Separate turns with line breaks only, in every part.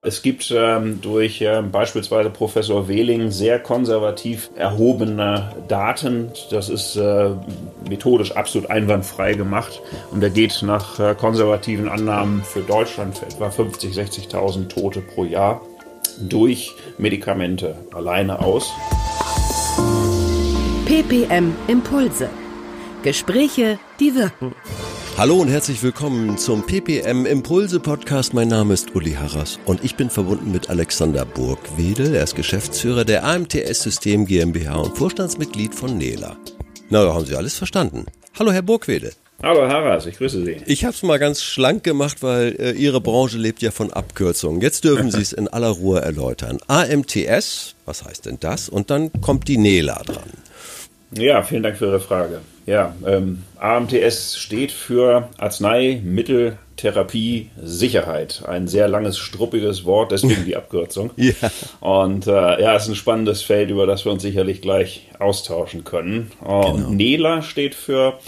Es gibt ähm, durch äh, beispielsweise Professor Wehling sehr konservativ erhobene Daten. Das ist äh, methodisch absolut einwandfrei gemacht. Und er geht nach äh, konservativen Annahmen für Deutschland für etwa 50.000, 60.000 Tote pro Jahr durch Medikamente alleine aus.
PPM Impulse. Gespräche, die wirken.
Hallo und herzlich willkommen zum PPM Impulse Podcast. Mein Name ist Uli Harras und ich bin verbunden mit Alexander Burgwedel. Er ist Geschäftsführer der AMTS System GmbH und Vorstandsmitglied von Nela. Na, da haben Sie alles verstanden. Hallo, Herr Burgwedel.
Hallo Harras, ich grüße Sie.
Ich habe es mal ganz schlank gemacht, weil äh, Ihre Branche lebt ja von Abkürzungen. Jetzt dürfen Sie es in aller Ruhe erläutern. AMTS, was heißt denn das? Und dann kommt die Nela dran.
Ja, vielen Dank für Ihre Frage. Ja, ähm, AMTS steht für Arzneimitteltherapie Sicherheit. Ein sehr langes, struppiges Wort, deswegen die Abkürzung. ja. Und äh, ja, es ist ein spannendes Feld, über das wir uns sicherlich gleich austauschen können. Und genau. NELA steht für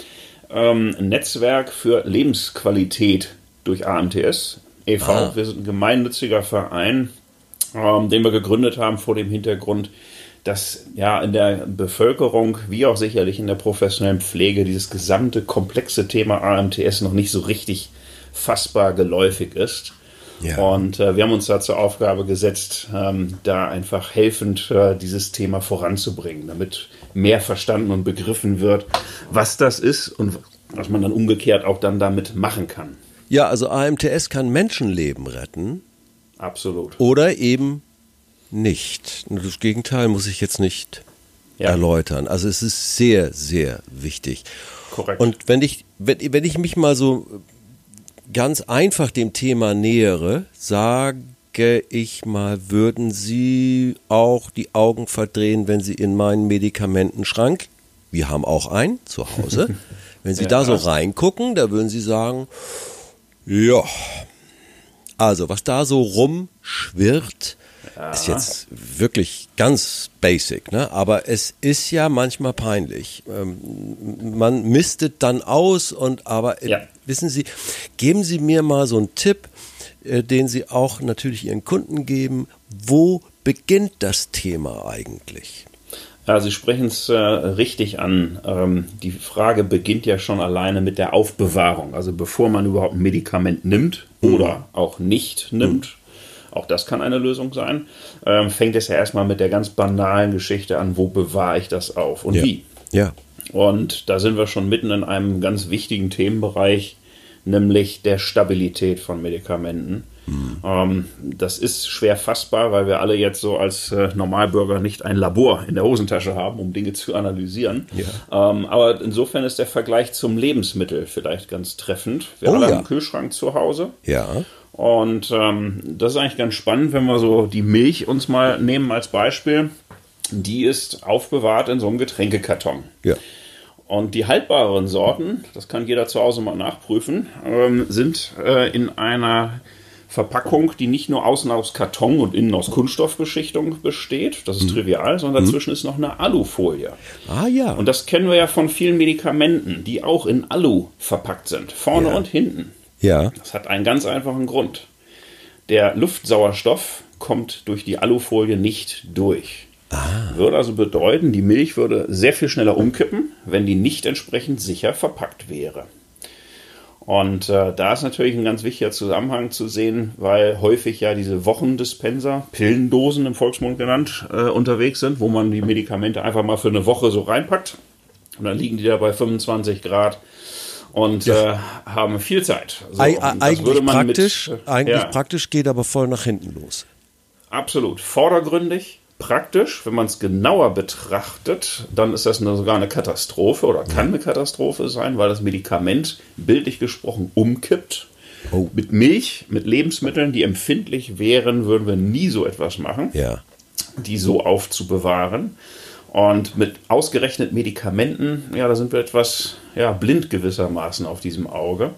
ähm, Netzwerk für Lebensqualität durch AMTS e.V. Ah. Wir sind ein gemeinnütziger Verein, ähm, den wir gegründet haben vor dem Hintergrund, dass ja in der Bevölkerung wie auch sicherlich in der professionellen Pflege dieses gesamte komplexe Thema AMTS noch nicht so richtig fassbar geläufig ist. Ja. Und äh, wir haben uns da zur Aufgabe gesetzt, ähm, da einfach helfend äh, dieses Thema voranzubringen, damit mehr verstanden und begriffen wird, was das ist und was man dann umgekehrt auch dann damit machen kann.
Ja, also AMTS kann Menschenleben retten.
Absolut.
Oder eben nicht. Das Gegenteil muss ich jetzt nicht ja. erläutern. Also es ist sehr, sehr wichtig.
Korrekt.
Und wenn ich, wenn, wenn ich mich mal so ganz einfach dem Thema nähere, sage ich mal, würden Sie auch die Augen verdrehen, wenn Sie in meinen Medikamentenschrank, wir haben auch einen zu Hause, wenn Sie ja, da so reingucken, da würden Sie sagen, ja, also was da so rumschwirrt, ja. Ist jetzt wirklich ganz basic, ne? aber es ist ja manchmal peinlich. Ähm, man mistet dann aus und aber äh, ja. wissen Sie, geben Sie mir mal so einen Tipp, äh, den Sie auch natürlich Ihren Kunden geben. Wo beginnt das Thema eigentlich?
Ja, Sie sprechen es äh, richtig an. Ähm, die Frage beginnt ja schon alleine mit der Aufbewahrung. Also bevor man überhaupt ein Medikament nimmt mhm. oder auch nicht nimmt, mhm auch das kann eine Lösung sein. Ähm, fängt es ja erstmal mit der ganz banalen Geschichte an, wo bewahre ich das auf und
ja.
wie.
Ja.
Und da sind wir schon mitten in einem ganz wichtigen Themenbereich, nämlich der Stabilität von Medikamenten. Mhm. Ähm, das ist schwer fassbar, weil wir alle jetzt so als äh, Normalbürger nicht ein Labor in der Hosentasche haben, um Dinge zu analysieren. Ja. Ähm, aber insofern ist der Vergleich zum Lebensmittel vielleicht ganz treffend. Wir oh, alle ja. haben einen Kühlschrank zu Hause.
Ja.
Und ähm, das ist eigentlich ganz spannend, wenn wir so die Milch uns mal nehmen als Beispiel. Die ist aufbewahrt in so einem Getränkekarton.
Ja.
Und die haltbaren Sorten, das kann jeder zu Hause mal nachprüfen, ähm, sind äh, in einer Verpackung, die nicht nur außen aus Karton und innen aus Kunststoffbeschichtung besteht, das ist mhm. trivial, sondern mhm. dazwischen ist noch eine Alufolie.
Ah ja.
Und das kennen wir ja von vielen Medikamenten, die auch in Alu verpackt sind, vorne ja. und hinten.
Ja.
Das hat einen ganz einfachen Grund. Der Luftsauerstoff kommt durch die Alufolie nicht durch. Ah. Würde also bedeuten, die Milch würde sehr viel schneller umkippen, wenn die nicht entsprechend sicher verpackt wäre. Und äh, da ist natürlich ein ganz wichtiger Zusammenhang zu sehen, weil häufig ja diese Wochendispenser, Pillendosen im Volksmund genannt, äh, unterwegs sind, wo man die Medikamente einfach mal für eine Woche so reinpackt. Und dann liegen die da bei 25 Grad und ja. äh, haben viel Zeit.
So, eigentlich praktisch, mit, äh, eigentlich ja. praktisch geht aber voll nach hinten los.
Absolut. Vordergründig, praktisch, wenn man es genauer betrachtet, dann ist das eine, sogar eine Katastrophe oder kann eine Katastrophe sein, weil das Medikament bildlich gesprochen umkippt. Oh. Mit Milch, mit Lebensmitteln, die empfindlich wären, würden wir nie so etwas machen,
ja.
die so aufzubewahren. Und mit ausgerechnet Medikamenten, ja, da sind wir etwas ja, blind gewissermaßen auf diesem Auge.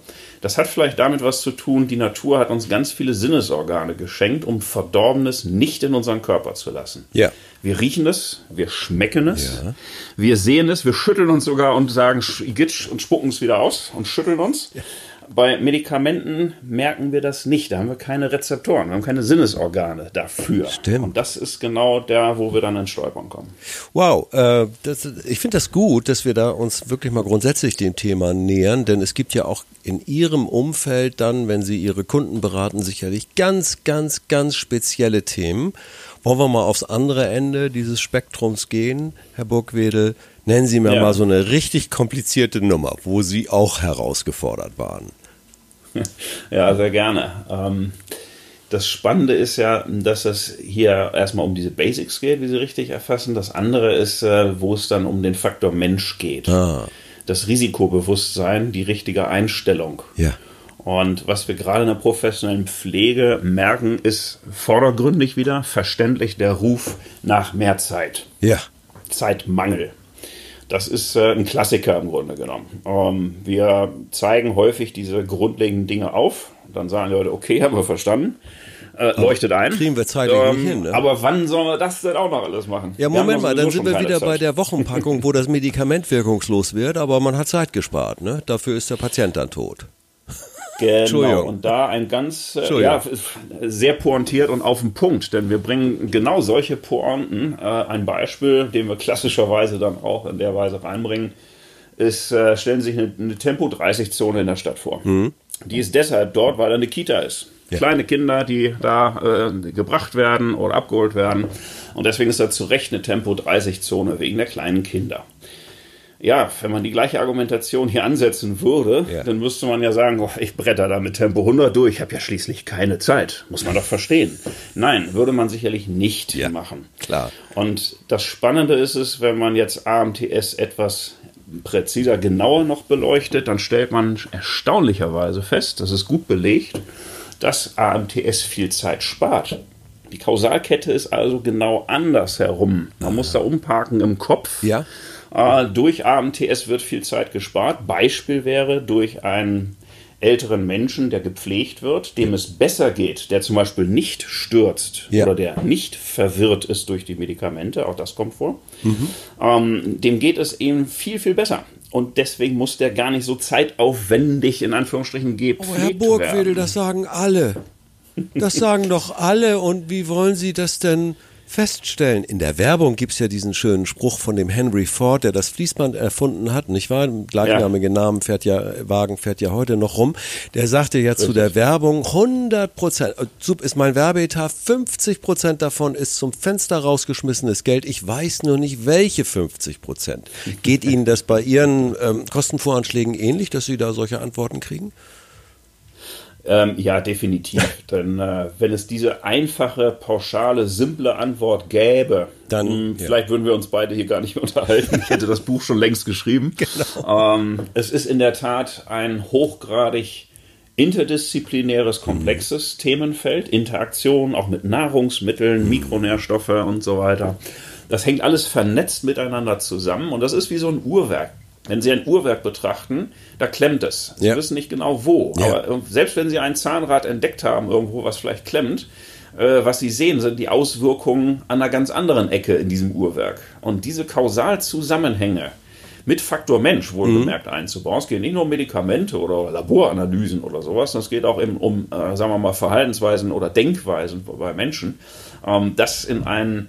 Das hat vielleicht damit was zu tun, die Natur hat uns ganz viele Sinnesorgane geschenkt, um Verdorbenes nicht in unseren Körper zu lassen.
Ja.
Wir riechen es, wir schmecken es, ja. wir sehen es, wir schütteln uns sogar und sagen Gitsch und spucken es wieder aus und schütteln uns. Ja. Bei Medikamenten merken wir das nicht. Da haben wir keine Rezeptoren, wir haben keine Sinnesorgane dafür.
Stimmt.
Und das ist genau der, wo wir dann ins Stolpern kommen.
Wow, äh, das, ich finde das gut, dass wir da uns wirklich mal grundsätzlich dem Thema nähern, denn es gibt ja auch in Ihrem Umfeld dann, wenn Sie Ihre Kunden beraten, sicherlich ganz, ganz, ganz spezielle Themen. Wollen wir mal aufs andere Ende dieses Spektrums gehen, Herr Burgwedel? Nennen Sie mir ja. mal so eine richtig komplizierte Nummer, wo Sie auch herausgefordert waren.
Ja, sehr gerne. Ähm, das Spannende ist ja, dass es hier erstmal um diese Basics geht, wie Sie richtig erfassen. Das andere ist, äh, wo es dann um den Faktor Mensch geht. Ah. Das Risikobewusstsein, die richtige Einstellung.
Ja.
Und was wir gerade in der professionellen Pflege merken, ist vordergründig wieder verständlich der Ruf nach mehr Zeit.
Ja.
Zeitmangel. Das ist äh, ein Klassiker im Grunde genommen. Ähm, wir zeigen häufig diese grundlegenden Dinge auf. Dann sagen die Leute, okay, haben wir verstanden. Äh, leuchtet ein.
Kriegen wir zeitlich ähm, nicht hin. Ne?
Aber wann sollen wir das denn auch noch alles machen?
Ja, Moment mal, dann sind wir wieder Zeit. bei der Wochenpackung, wo das Medikament wirkungslos wird, aber man hat Zeit gespart. Ne? Dafür ist der Patient dann tot.
Genau, und da ein ganz, äh, ja, sehr pointiert und auf den Punkt, denn wir bringen genau solche Pointen. Äh, ein Beispiel, den wir klassischerweise dann auch in der Weise reinbringen, ist, äh, stellen Sie sich eine, eine Tempo-30-Zone in der Stadt vor. Mhm. Die ist deshalb dort, weil da eine Kita ist. Ja. Kleine Kinder, die da äh, gebracht werden oder abgeholt werden. Und deswegen ist da zu Recht eine Tempo-30-Zone wegen der kleinen Kinder ja, wenn man die gleiche Argumentation hier ansetzen würde, ja. dann müsste man ja sagen, oh, ich bretter da mit Tempo 100 durch, ich habe ja schließlich keine Zeit. Muss man doch verstehen. Nein, würde man sicherlich nicht ja, machen.
Klar.
Und das Spannende ist es, wenn man jetzt AMTS etwas präziser, genauer noch beleuchtet, dann stellt man erstaunlicherweise fest, das ist gut belegt, dass AMTS viel Zeit spart. Die Kausalkette ist also genau andersherum. Man muss da umparken im Kopf.
Ja
äh, durch AMTS wird viel Zeit gespart. Beispiel wäre durch einen älteren Menschen, der gepflegt wird, dem es besser geht, der zum Beispiel nicht stürzt ja. oder der nicht verwirrt ist durch die Medikamente, auch das kommt vor, mhm. ähm, dem geht es eben viel, viel besser. Und deswegen muss der gar nicht so zeitaufwendig in Anführungsstrichen gepflegt werden.
Aber Herr Burgwedel, das sagen alle. Das sagen doch alle. Und wie wollen Sie das denn feststellen. In der Werbung gibt es ja diesen schönen Spruch von dem Henry Ford, der das Fließband erfunden hat, nicht wahr? Gleichnamige ja. Namen fährt ja, Wagen fährt ja heute noch rum. Der sagte ja Richtig. zu der Werbung 100 Prozent, Sub ist mein Werbeetat, 50 Prozent davon ist zum Fenster rausgeschmissenes Geld. Ich weiß nur nicht, welche 50 Prozent. Geht Ihnen das bei Ihren ähm, Kostenvoranschlägen ähnlich, dass Sie da solche Antworten kriegen?
Ähm, ja, definitiv. Denn äh, wenn es diese einfache, pauschale, simple Antwort gäbe, dann mh, hm, ja. vielleicht würden wir uns beide hier gar nicht mehr unterhalten. Ich hätte das Buch schon längst geschrieben. Genau. Ähm, es ist in der Tat ein hochgradig interdisziplinäres, komplexes mhm. Themenfeld, Interaktion auch mit Nahrungsmitteln, mhm. Mikronährstoffe und so weiter. Das hängt alles vernetzt miteinander zusammen und das ist wie so ein Uhrwerk. Wenn Sie ein Uhrwerk betrachten, da klemmt es. Sie ja. wissen nicht genau wo. Ja. Aber selbst wenn Sie ein Zahnrad entdeckt haben, irgendwo, was vielleicht klemmt, äh, was Sie sehen, sind die Auswirkungen an einer ganz anderen Ecke in diesem Uhrwerk. Und diese Kausalzusammenhänge mit Faktor Mensch wohlgemerkt mhm. einzubauen. Es geht nicht nur um Medikamente oder Laboranalysen oder sowas, es geht auch eben um, äh, sagen wir mal, Verhaltensweisen oder Denkweisen bei Menschen. Ähm, das in einen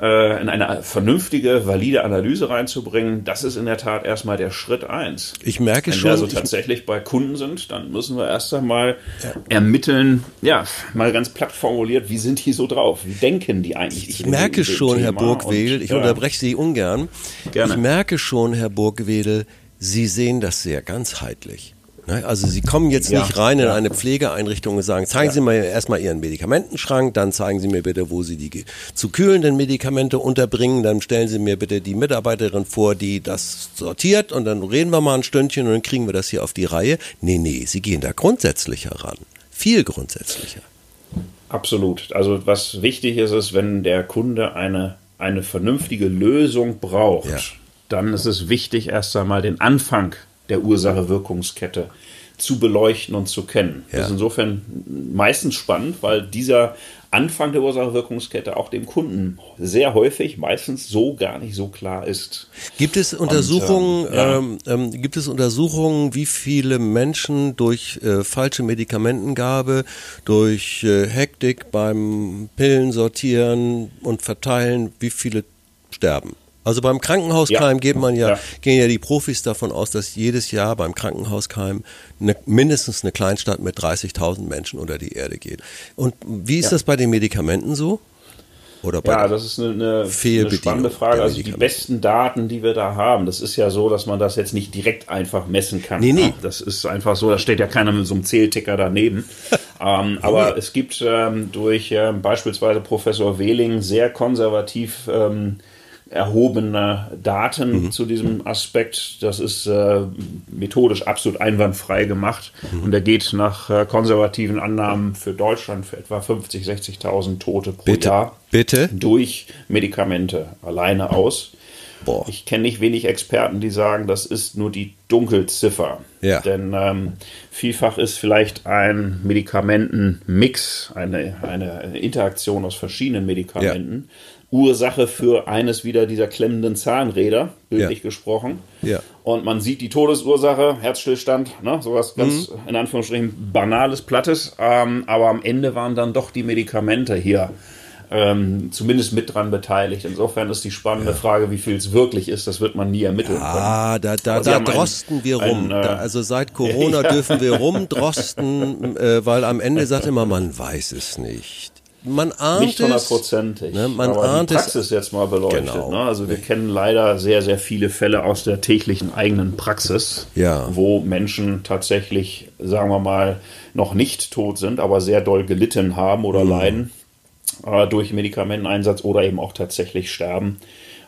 in eine vernünftige, valide Analyse reinzubringen, das ist in der Tat erstmal der Schritt eins.
Ich merke
Wenn
schon.
Wenn wir also tatsächlich bei Kunden sind, dann müssen wir erst einmal ja. ermitteln, ja, mal ganz platt formuliert, wie sind die so drauf? Wie denken die eigentlich?
Ich merke schon, Thema Herr Burgwedel, ich ja. unterbreche Sie ungern. Gerne. Ich merke schon, Herr Burgwedel, Sie sehen das sehr ganzheitlich. Ne? Also Sie kommen jetzt nicht ja, rein in ja. eine Pflegeeinrichtung und sagen, zeigen ja. Sie mir erstmal Ihren Medikamentenschrank, dann zeigen Sie mir bitte, wo Sie die zu kühlenden Medikamente unterbringen, dann stellen Sie mir bitte die Mitarbeiterin vor, die das sortiert und dann reden wir mal ein Stündchen und dann kriegen wir das hier auf die Reihe. Nee, nee, Sie gehen da grundsätzlicher ran. Viel grundsätzlicher.
Absolut. Also was wichtig ist, ist, wenn der Kunde eine, eine vernünftige Lösung braucht, dann ist es wichtig, erst einmal den Anfang der Ursache-Wirkungskette zu beleuchten und zu kennen. Ja. Das ist insofern meistens spannend, weil dieser Anfang der Ursache-Wirkungskette auch dem Kunden sehr häufig, meistens so gar nicht so klar ist.
Gibt es Untersuchungen, Und, ähm, ja. ähm, ähm, gibt es Untersuchungen, wie viele Menschen durch äh, falsche Medikamentengabe, durch äh, Hektik beim Pillen sortieren und verteilen, wie viele sterben? Also beim Krankenhauskeim ja. geht man ja, ja, gehen ja die Profis davon aus, dass jedes Jahr beim Krankenhauskeim eine, mindestens eine Kleinstadt mit 30.000 Menschen unter die Erde geht. Und wie ist ja. das bei den Medikamenten so?
Oder bei ja, das ist eine, eine, eine spannende Frage. Also die besten Daten, die wir da haben, das ist ja so, dass man das jetzt nicht direkt einfach messen kann. Nee, nee. Das ist einfach so, da steht ja keiner mit so einem Zählticker daneben. ähm, aber es gibt ähm, durch ähm, beispielsweise Professor Wehling sehr konservativ ähm, erhobene Daten mhm. zu diesem Aspekt. Das ist äh, methodisch absolut einwandfrei gemacht mhm. und er geht nach äh, konservativen Annahmen für Deutschland für etwa 50, 60.000 Tote pro
Bitte?
Jahr
Bitte?
durch Medikamente alleine aus. Boah. Ich kenne nicht wenig Experten, die sagen, das ist nur die Dunkelziffer. Ja. Denn ähm, vielfach ist vielleicht ein Medikamentenmix, eine, eine Interaktion aus verschiedenen Medikamenten, ja Ursache für eines wieder dieser klemmenden Zahnräder, bildlich ja. gesprochen. Ja. Und man sieht die Todesursache, Herzstillstand, ne, sowas ganz mhm. in Anführungsstrichen banales, plattes. Ähm, aber am Ende waren dann doch die Medikamente hier ähm, zumindest mit dran beteiligt. Insofern ist die spannende ja. Frage, wie viel es wirklich ist, das wird man nie ermitteln
ah, können. Ah, da, da, da drosten ein, wir rum. Ein, äh, da, also seit Corona ja. dürfen wir rumdrosten, äh, weil am Ende sagt immer, man weiß es nicht man ahnt
Nicht hundertprozentig. Ne, man aber ahnt die Praxis es, jetzt mal beleuchtet. Genau. Ne? Also wir kennen leider sehr, sehr viele Fälle aus der täglichen eigenen Praxis, ja. wo Menschen tatsächlich, sagen wir mal, noch nicht tot sind, aber sehr doll gelitten haben oder mhm. leiden durch Medikamenteneinsatz oder eben auch tatsächlich sterben.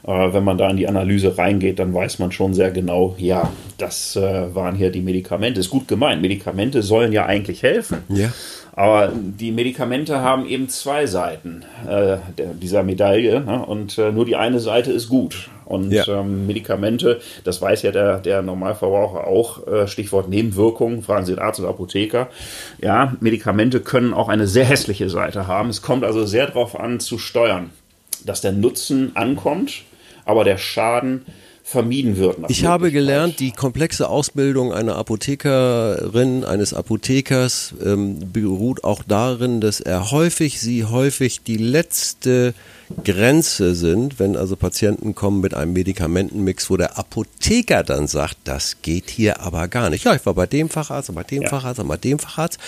Äh, wenn man da in die Analyse reingeht, dann weiß man schon sehr genau, ja, das äh, waren hier die Medikamente. Ist gut gemeint. Medikamente sollen ja eigentlich helfen. Ja. Aber die Medikamente haben eben zwei Seiten äh, dieser Medaille ne? und äh, nur die eine Seite ist gut. Und ja. ähm, Medikamente, das weiß ja der, der Normalverbraucher auch, äh, Stichwort Nebenwirkungen, fragen Sie den Arzt oder Apotheker. Ja, Medikamente können auch eine sehr hässliche Seite haben. Es kommt also sehr darauf an zu steuern, dass der Nutzen ankommt, aber der Schaden vermieden wird.
Ich habe gelernt, die komplexe Ausbildung einer Apothekerin, eines Apothekers ähm, beruht auch darin, dass er häufig, sie häufig die letzte Grenze sind, wenn also Patienten kommen mit einem Medikamentenmix, wo der Apotheker dann sagt, das geht hier aber gar nicht. Ja, ich war bei dem Facharzt, bei dem ja. Facharzt, bei dem Facharzt.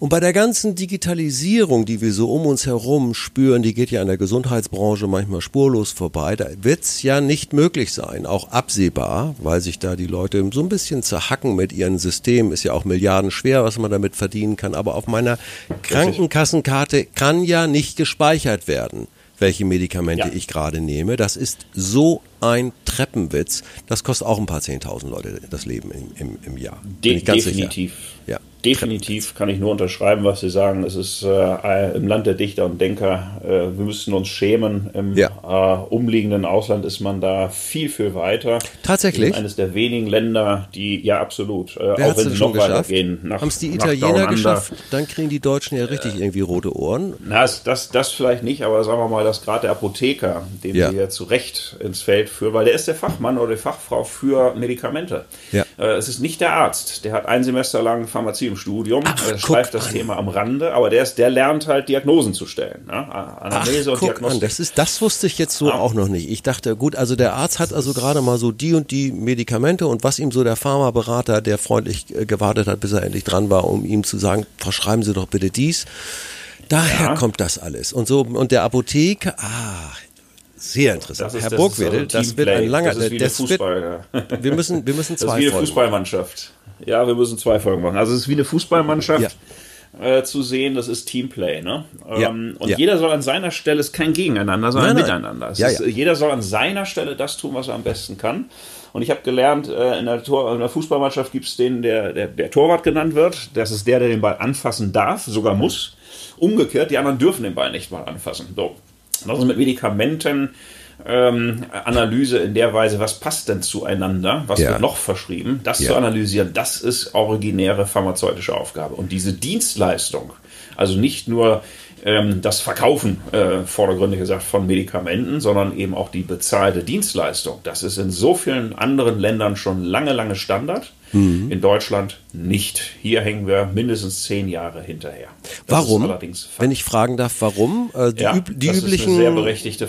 Und bei der ganzen Digitalisierung, die wir so um uns herum spüren, die geht ja in der Gesundheitsbranche manchmal spurlos vorbei, da wird es ja nicht möglich sein, auch absehbar, weil sich da die Leute so ein bisschen zerhacken mit ihren Systemen, ist ja auch milliardenschwer, was man damit verdienen kann, aber auf meiner Krankenkassenkarte kann ja nicht gespeichert werden welche Medikamente ja. ich gerade nehme. Das ist so ein Treppenwitz. Das kostet auch ein paar Zehntausend Leute das Leben im, im, im Jahr.
De definitiv. Sicher. Ja. Definitiv kann ich nur unterschreiben, was Sie sagen. Es ist äh, im Land der Dichter und Denker, äh, wir müssen uns schämen. Im ja. äh, umliegenden Ausland ist man da viel, viel weiter.
Tatsächlich?
Eines der wenigen Länder, die, ja, absolut. Äh, auch wenn sie noch weitergehen.
Haben es die Italiener geschafft? Dann kriegen die Deutschen ja richtig äh, irgendwie rote Ohren.
Na, das, das, das vielleicht nicht, aber sagen wir mal, dass gerade der Apotheker, den ja. wir ja zu Recht ins Feld führen, weil der ist der Fachmann oder die Fachfrau für Medikamente. Ja. Äh, es ist nicht der Arzt. Der hat ein Semester lang Pharmazie im Studium, Ach, er schreibt das an. Thema am Rande, aber der, ist, der lernt halt Diagnosen zu stellen. Ne?
Anamnese Ach, und Diagnostik. An. Das, ist, das wusste ich jetzt so ah. auch noch nicht. Ich dachte, gut, also der Arzt hat also gerade mal so die und die Medikamente und was ihm so der Pharmaberater, der freundlich äh, gewartet hat, bis er endlich dran war, um ihm zu sagen, verschreiben Sie doch bitte dies. Daher ja. kommt das alles. Und so, und der Apotheker, ah, sehr interessant.
Ist, Herr Burgwedel,
das, das, wird ein langer,
das,
das
Fußball,
wird, wir müssen, wir müssen zwei
Das ist wie eine Fußballmannschaft. Ja, wir müssen zwei Folgen machen. Also es ist wie eine Fußballmannschaft. Ja. Äh, zu sehen, das ist Teamplay, ne? Ja. Ähm, und ja. jeder soll an seiner Stelle, es ist kein Gegeneinander, sondern nein, nein. Miteinander. Ist, jeder soll an seiner Stelle das tun, was er am besten kann. Und ich habe gelernt, äh, in, der Tor, in der Fußballmannschaft gibt es den, der, der, der Torwart genannt wird. Das ist der, der den Ball anfassen darf, sogar muss. Umgekehrt, die anderen dürfen den Ball nicht mal anfassen. So. Ist mit Medikamenten ähm, Analyse in der Weise, was passt denn zueinander, was ja. wird noch verschrieben, das ja. zu analysieren, das ist originäre pharmazeutische Aufgabe. Und diese Dienstleistung, also nicht nur ähm, das Verkaufen, äh, vordergründig gesagt, von Medikamenten, sondern eben auch die bezahlte Dienstleistung. Das ist in so vielen anderen Ländern schon lange, lange Standard. Mhm. In Deutschland nicht. Hier hängen wir mindestens zehn Jahre hinterher.
Das warum? Wenn ich fragen darf, warum? Äh, die, ja, üb die üblichen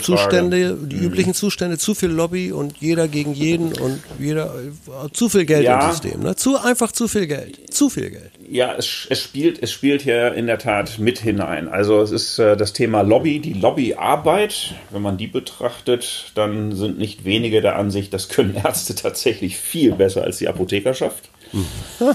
Zustände, die mhm. üblichen Zustände, zu viel Lobby und jeder gegen jeden und jeder äh, zu viel Geld ja. im System. Ne? Zu einfach zu viel Geld. Zu viel Geld.
Ja, es, es spielt, es spielt hier in der Tat mit hinein. Also es ist äh, das Thema Lobby, die Lobbyarbeit. Wenn man die betrachtet, dann sind nicht wenige der Ansicht, das können Ärzte tatsächlich viel besser als die Apothekerschaft.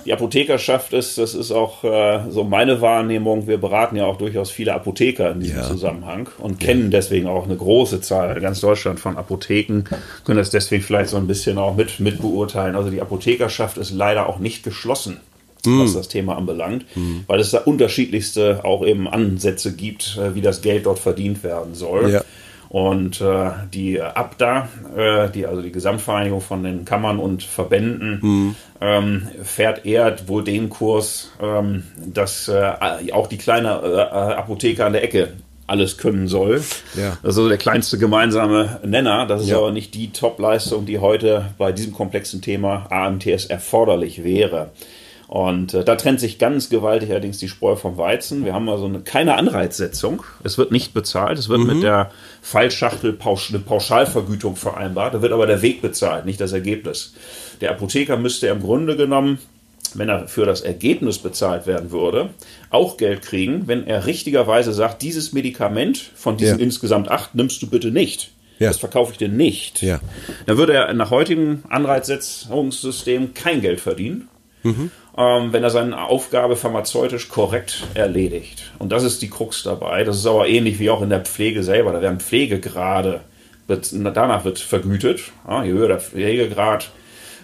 Die Apothekerschaft ist, das ist auch äh, so meine Wahrnehmung. Wir beraten ja auch durchaus viele Apotheker in diesem ja. Zusammenhang und kennen ja. deswegen auch eine große Zahl, ganz Deutschland von Apotheken, können das deswegen vielleicht so ein bisschen auch mit, mit beurteilen. Also die Apothekerschaft ist leider auch nicht geschlossen. Was das Thema anbelangt, mm. weil es da unterschiedlichste auch eben Ansätze gibt, äh, wie das Geld dort verdient werden soll. Ja. Und äh, die ABDA, äh, die, also die Gesamtvereinigung von den Kammern und Verbänden, mhm. ähm, fährt eher wohl den Kurs, ähm, dass äh, auch die kleine äh, Apotheke an der Ecke alles können soll. Ja. Das ist also der kleinste gemeinsame Nenner. Das ist ja. aber nicht die Top-Leistung, die heute bei diesem komplexen Thema AMTS erforderlich wäre. Und äh, da trennt sich ganz gewaltig allerdings die Spreu vom Weizen. Wir haben also eine, keine Anreizsetzung. Es wird nicht bezahlt. Es wird mhm. mit der Fallschachtel Pausch, eine Pauschalvergütung vereinbart. Da wird aber der Weg bezahlt, nicht das Ergebnis. Der Apotheker müsste im Grunde genommen, wenn er für das Ergebnis bezahlt werden würde, auch Geld kriegen, wenn er richtigerweise sagt, dieses Medikament von diesen ja. insgesamt acht nimmst du bitte nicht. Ja. Das verkaufe ich dir nicht. Ja. Dann würde er nach heutigem Anreizsetzungssystem kein Geld verdienen. Mhm ähm, wenn er seine Aufgabe pharmazeutisch korrekt erledigt. Und das ist die Krux dabei. Das ist aber ähnlich wie auch in der Pflege selber. Da werden Pflegegrade, wird, danach wird vergütet. Ja, je höher der Pflegegrad,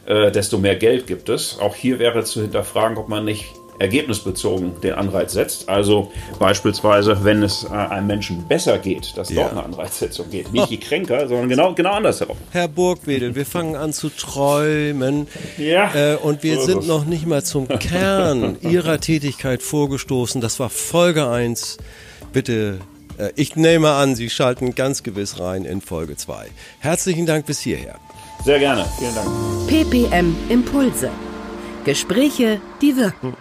äh, desto mehr Geld gibt es. Auch hier wäre zu hinterfragen, ob man nicht ergebnisbezogen den Anreiz setzt. Also beispielsweise, wenn es äh, einem Menschen besser geht, dass ja. dort eine Anreizsetzung geht. Nicht je kränker, sondern genau, genau andersherum.
Herr Burgwedel, wir fangen an zu träumen. Ja. Äh, und wir so sind noch nicht mal zum Kern Ihrer Tätigkeit vorgestoßen. Das war Folge 1. Bitte äh, ich nehme an, Sie schalten ganz gewiss rein in Folge 2. Herzlichen Dank bis hierher.
Sehr gerne. Vielen Dank.
PPM Impulse. Gespräche, die wirken.